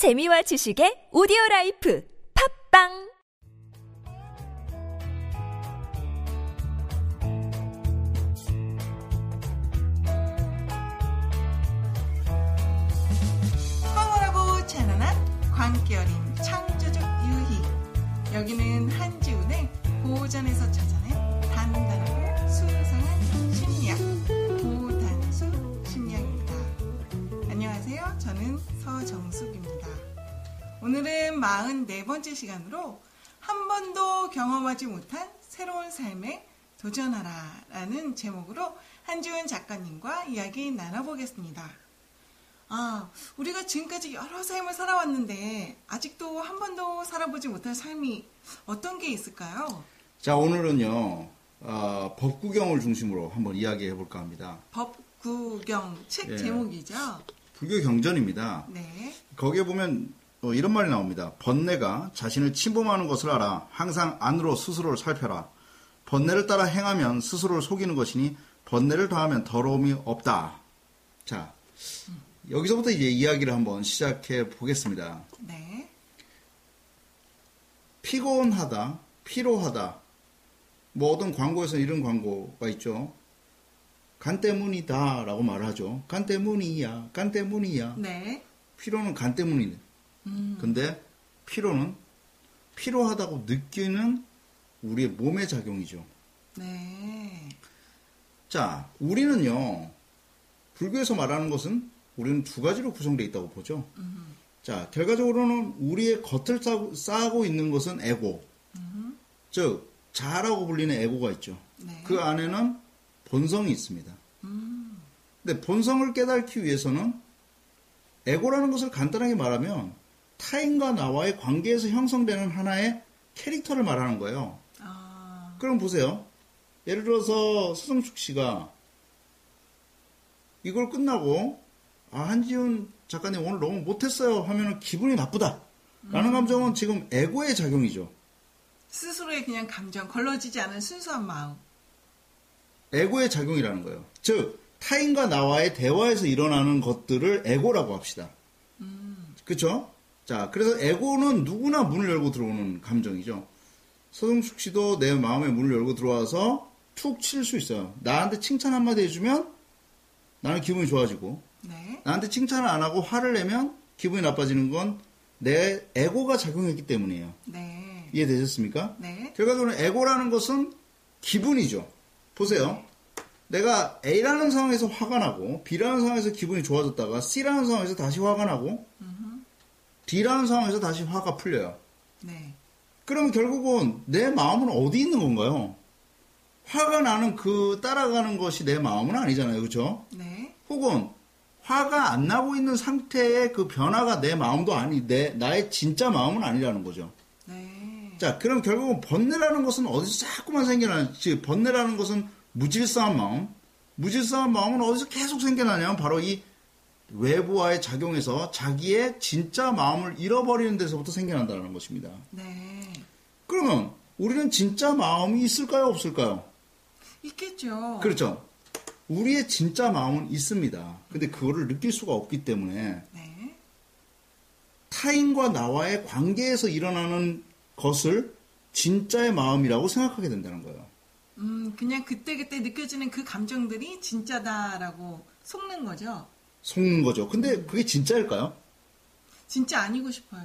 재미와 지식의 오디오 라이프 팝빵! 여기는 한지훈의 고전에서 찾 144번째 시간으로 한 번도 경험하지 못한 새로운 삶에 도전하라 라는 제목으로 한지훈 작가님과 이야기 나눠보겠습니다. 아, 우리가 지금까지 여러 삶을 살아왔는데 아직도 한 번도 살아보지 못한 삶이 어떤 게 있을까요? 자, 오늘은요, 어, 법구경을 중심으로 한번 이야기해 볼까 합니다. 법구경, 책 네. 제목이죠? 불교 경전입니다. 네. 거기에 보면 어, 이런 말이 나옵니다. 번뇌가 자신을 침범하는 것을 알아 항상 안으로 스스로를 살펴라. 번뇌를 따라 행하면 스스로를 속이는 것이니 번뇌를 더하면 더러움이 없다. 자, 여기서부터 이제 이야기를 한번 시작해 보겠습니다. 네. 피곤하다, 피로하다. 뭐 어떤 광고에서 이런 광고가 있죠. 간 때문이다라고 말을 하죠. 간 때문이야, 간 때문이야. 네. 피로는 간 때문이네. 근데 피로는 피로하다고 느끼는 우리의 몸의 작용이죠. 네. 자, 우리는요, 불교에서 말하는 것은 우리는 두 가지로 구성되어 있다고 보죠. 자, 결과적으로는 우리의 겉을 쌓고, 쌓고 있는 것은 에고. 즉, 자라고 불리는 에고가 있죠. 네. 그 안에는 본성이 있습니다. 근데 본성을 깨닫기 위해서는 에고라는 것을 간단하게 말하면 타인과 나와의 관계에서 형성되는 하나의 캐릭터를 말하는 거예요. 아, 그럼 보세요. 예를 들어서 서성숙 씨가 이걸 끝나고 아 한지훈 작가님 오늘 너무 못했어요 하면은 기분이 나쁘다. 라는 감정은 지금 에고의 작용이죠. 스스로의 그냥 감정, 걸러지지 않은 순수한 마음. 에고의 작용이라는 거예요. 즉 타인과 나와의 대화에서 일어나는 것들을 에고라고 합시다. 그렇죠? 자, 그래서 에고는 누구나 문을 열고 들어오는 감정이죠. 서동숙 씨도 내 마음의 문을 열고 들어와서 툭 칠 수 있어요. 나한테 칭찬 한마디 해주면 나는 기분이 좋아지고 네. 나한테 칭찬을 안 하고 화를 내면 기분이 나빠지는 건 내 에고가 작용했기 때문이에요. 네. 이해되셨습니까? 네. 결과적으로 에고라는 것은 기분이죠. 보세요. 내가 A라는 상황에서 화가 나고 B라는 상황에서 기분이 좋아졌다가 C라는 상황에서 다시 화가 나고 D라는 상황에서 다시 화가 풀려요. 네. 그러면 결국은 내 마음은 어디 있는 건가요? 화가 나는 그 따라가는 것이 내 마음은 아니잖아요. 그렇죠? 네. 혹은 화가 안 나고 있는 상태의 그 변화가 내 마음도 아니 내 나의 진짜 마음은 아니라는 거죠. 네. 자, 그럼 결국은 번뇌라는 것은 어디서 자꾸만 생겨나지? 번뇌라는 것은 무질서한 마음. 무질서한 마음은 어디서 계속 생겨나냐면 바로 이 외부와의 작용에서 자기의 진짜 마음을 잃어버리는 데서부터 생겨난다는 것입니다. 네. 그러면 우리는 진짜 마음이 있을까요? 없을까요? 있겠죠. 그렇죠. 우리의 진짜 마음은 있습니다. 근데 그거를 느낄 수가 없기 때문에 네. 타인과 나와의 관계에서 일어나는 것을 진짜의 마음이라고 생각하게 된다는 거예요. 음, 그냥 그때그때 느껴지는 그 감정들이 진짜다라고 속는 거죠. 속는 거죠. 근데 그게 진짜일까요? 진짜 아니고 싶어요.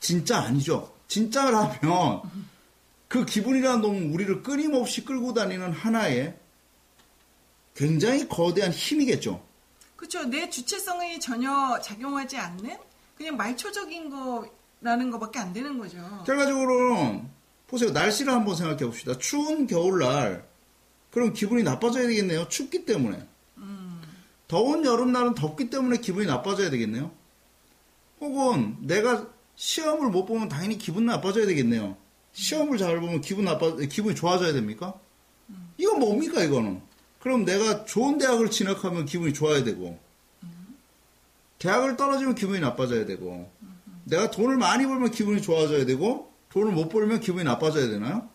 진짜 아니죠. 진짜라면 그 기분이라는 놈은 우리를 끊임없이 끌고 다니는 하나의 굉장히 거대한 힘이겠죠. 그렇죠. 내 주체성이 전혀 작용하지 않는 그냥 말초적인 거라는 거밖에 안 되는 거죠. 결과적으로는 보세요. 날씨를 한번 생각해 봅시다. 추운 겨울날 그럼 기분이 나빠져야 되겠네요. 춥기 때문에. 더운 여름날은 덥기 때문에 기분이 나빠져야 되겠네요. 혹은 내가 시험을 못 보면 당연히 기분 나빠져야 되겠네요. 시험을 잘 보면 기분 나빠 기분이 좋아져야 됩니까? 이건 뭡니까 이거는? 그럼 내가 좋은 대학을 진학하면 기분이 좋아야 되고 대학을 떨어지면 기분이 나빠져야 되고 내가 돈을 많이 벌면 기분이 좋아져야 되고 돈을 못 벌면 기분이 나빠져야 되나요?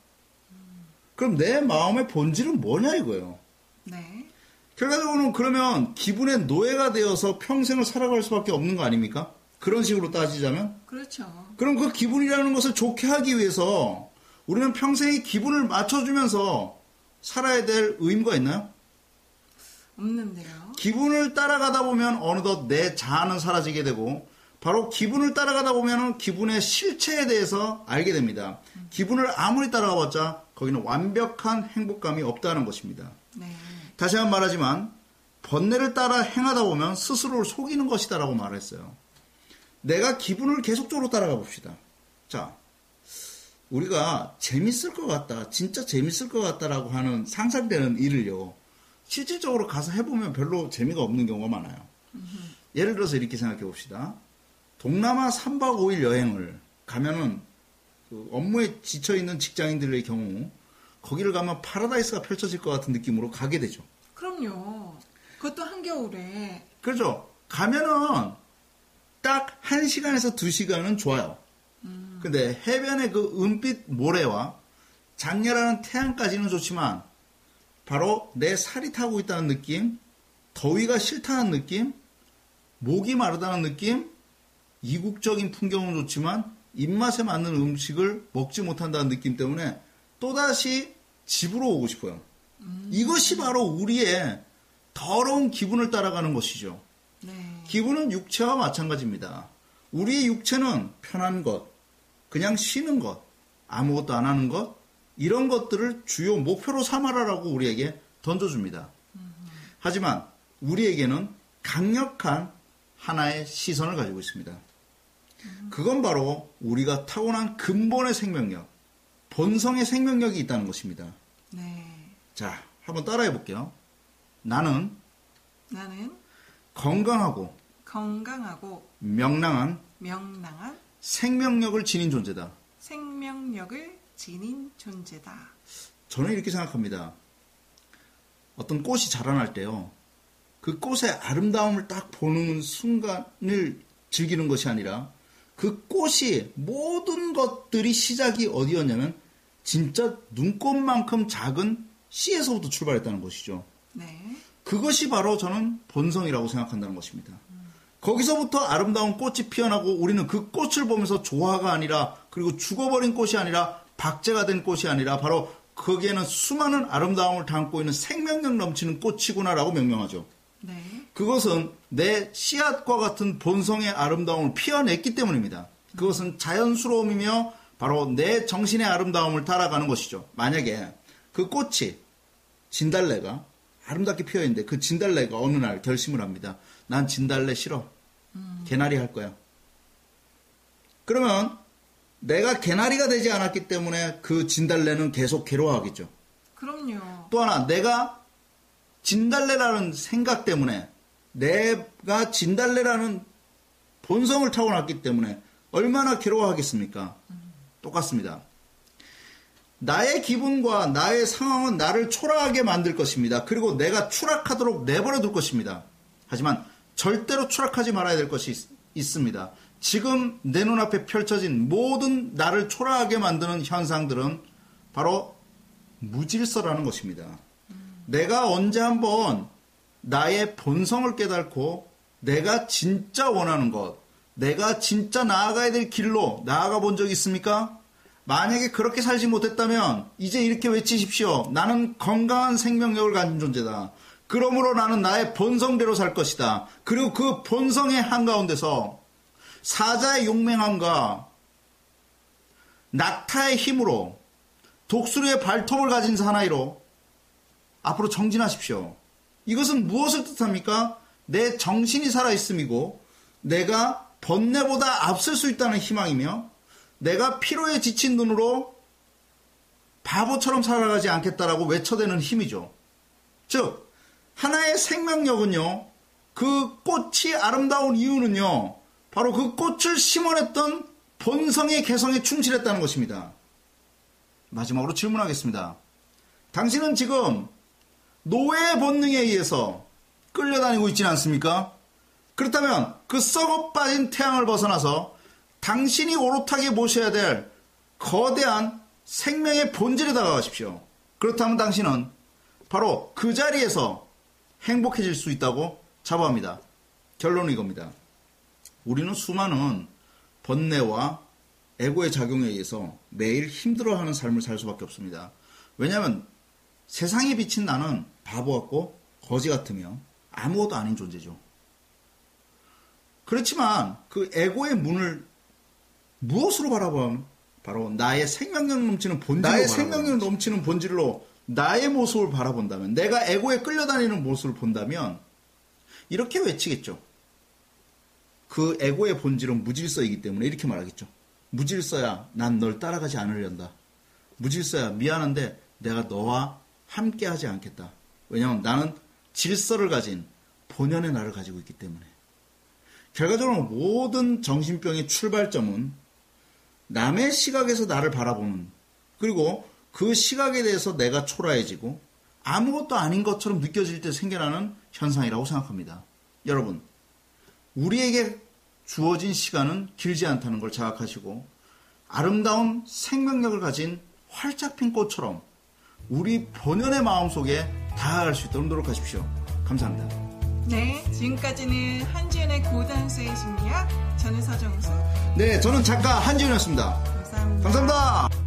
그럼 내 마음의 본질은 뭐냐 이거예요. 네. 결과적으로는 그러면 기분의 노예가 되어서 평생을 살아갈 수밖에 없는 거 아닙니까? 그런 식으로 따지자면 그렇죠. 그럼 그 기분이라는 것을 좋게 하기 위해서 우리는 평생의 기분을 맞춰주면서 살아야 될 의무가 있나요? 없는데요. 기분을 따라가다 보면 어느덧 내 자아는 사라지게 되고 바로 기분을 따라가다 보면 기분의 실체에 대해서 알게 됩니다. 기분을 아무리 따라가봤자 거기는 완벽한 행복감이 없다는 것입니다. 네. 다시 한번 말하지만 번뇌를 따라 행하다 보면 스스로를 속이는 것이다라고 말했어요. 내가 기분을 계속적으로 따라가 봅시다. 자, 우리가 재밌을 것 같다, 진짜 재밌을 것 같다라고 하는 상상되는 일을요, 실질적으로 가서 해보면 별로 재미가 없는 경우가 많아요. 예를 들어서 이렇게 생각해 봅시다. 동남아 3박 5일 여행을 가면은 그 업무에 지쳐 있는 직장인들의 경우 거기를 가면 파라다이스가 펼쳐질 것 같은 느낌으로 가게 되죠. 그럼요. 그것도 한겨울에 그렇죠. 가면은 딱 1시간에서 2시간은 좋아요. 근데 해변의 그 은빛 모래와 작렬하는 태양까지는 좋지만 바로 내 살이 타고 있다는 느낌, 더위가 싫다는 느낌, 목이 마르다는 느낌, 이국적인 풍경은 좋지만 입맛에 맞는 음식을 먹지 못한다는 느낌 때문에 또다시 집으로 오고 싶어요. 이것이 바로 우리의 더러운 기분을 따라가는 것이죠. 네. 기분은 육체와 마찬가지입니다. 우리의 육체는 편한 것, 그냥 쉬는 것, 아무것도 안 하는 것, 이런 것들을 주요 목표로 삼아라라고 우리에게 던져줍니다. 하지만 우리에게는 강력한 하나의 시선을 가지고 있습니다. 그건 바로 우리가 타고난 근본의 생명력, 본성의 생명력이 있다는 것입니다. 네. 자, 한번 따라해 볼게요. 나는 나는 건강하고 건강하고 명랑한 명랑한 생명력을 지닌 존재다. 생명력을 지닌 존재다. 저는 이렇게 생각합니다. 어떤 꽃이 자라날 때요. 그 꽃의 아름다움을 딱 보는 순간을 즐기는 것이 아니라 그 꽃이 모든 것들이 시작이 어디였냐면 진짜 눈꽃만큼 작은 씨에서부터 출발했다는 것이죠. 네. 그것이 바로 저는 본성이라고 생각한다는 것입니다. 거기서부터 아름다운 꽃이 피어나고 우리는 그 꽃을 보면서 조화가 아니라 그리고 죽어버린 꽃이 아니라 박제가 된 꽃이 아니라 바로 거기에는 수많은 아름다움을 담고 있는 생명력 넘치는 꽃이구나라고 명명하죠. 네. 그것은 내 씨앗과 같은 본성의 아름다움을 피어냈기 때문입니다. 그것은 자연스러움이며 바로 내 정신의 아름다움을 따라가는 것이죠. 만약에 그 꽃이 진달래가 아름답게 피어 있는데 그 진달래가 어느 날 결심을 합니다. 난 진달래 싫어. 개나리 할 거야. 그러면 내가 개나리가 되지 않았기 때문에 그 진달래는 계속 괴로워하겠죠. 그럼요. 또 하나 내가 진달래라는 생각 때문에 내가 진달래라는 본성을 타고났기 때문에 얼마나 괴로워하겠습니까? 똑같습니다. 나의 기분과 나의 상황은 나를 초라하게 만들 것입니다. 그리고 내가 추락하도록 내버려 둘 것입니다. 하지만 절대로 추락하지 말아야 될 것이 있, 있습니다. 지금 내 눈앞에 펼쳐진 모든 나를 초라하게 만드는 현상들은 바로 무질서라는 것입니다. 내가 언제 한번 나의 본성을 깨닫고 내가 진짜 원하는 것, 내가 진짜 나아가야 될 길로 나아가 본 적 있습니까? 만약에 그렇게 살지 못했다면 이제 이렇게 외치십시오. 나는 건강한 생명력을 가진 존재다. 그러므로 나는 나의 본성대로 살 것이다. 그리고 그 본성의 한가운데서 사자의 용맹함과 낙타의 힘으로 독수리의 발톱을 가진 사나이로 앞으로 정진하십시오. 이것은 무엇을 뜻합니까? 내 정신이 살아있음이고 내가 번뇌보다 앞설 수 있다는 희망이며 내가 피로에 지친 눈으로 바보처럼 살아가지 않겠다라고 외쳐대는 힘이죠. 즉 하나의 생명력은요. 그 꽃이 아름다운 이유는요. 바로 그 꽃을 심어냈던 본성의 개성에 충실했다는 것입니다. 마지막으로 질문하겠습니다. 당신은 지금 노예의 본능에 의해서 끌려다니고 있지는 않습니까? 그렇다면 그 썩어 빠진 태양을 벗어나서 당신이 오롯하게 모셔야 될 거대한 생명의 본질에 다가가십시오. 그렇다면 당신은 바로 그 자리에서 행복해질 수 있다고 자부합니다. 결론은 이겁니다. 우리는 수많은 번뇌와 에고의 작용에 의해서 매일 힘들어하는 삶을 살 수밖에 없습니다. 왜냐하면 세상에 비친 나는 바보 같고 거지 같으며 아무것도 아닌 존재죠. 그렇지만 그 에고의 문을 무엇으로 바라보면 바로 나의 생명력 넘치는 본질로 나의 생명력 넘치는 본질로 나의 모습을 바라본다면 내가 에고에 끌려다니는 모습을 본다면 이렇게 외치겠죠. 그 에고의 본질은 무질서이기 때문에 이렇게 말하겠죠. 무질서야 난 널 따라가지 않으련다. 무질서야 미안한데 내가 너와 함께 하지 않겠다. 왜냐하면 나는 질서를 가진 본연의 나를 가지고 있기 때문에. 결과적으로 모든 정신병의 출발점은 남의 시각에서 나를 바라보는 그리고 그 시각에 대해서 내가 초라해지고 아무것도 아닌 것처럼 느껴질 때 생겨나는 현상이라고 생각합니다. 여러분, 우리에게 주어진 시간은 길지 않다는 걸 자각하시고 아름다운 생명력을 가진 활짝 핀 꽃처럼 우리 본연의 마음속에 다가갈 수 있도록 노력하십시오. 감사합니다. 네, 지금까지는 한지연의 고단수의 심리학 저는 서정수 네, 저는 작가 한지훈이었습니다. 감사합니다. 감사합니다.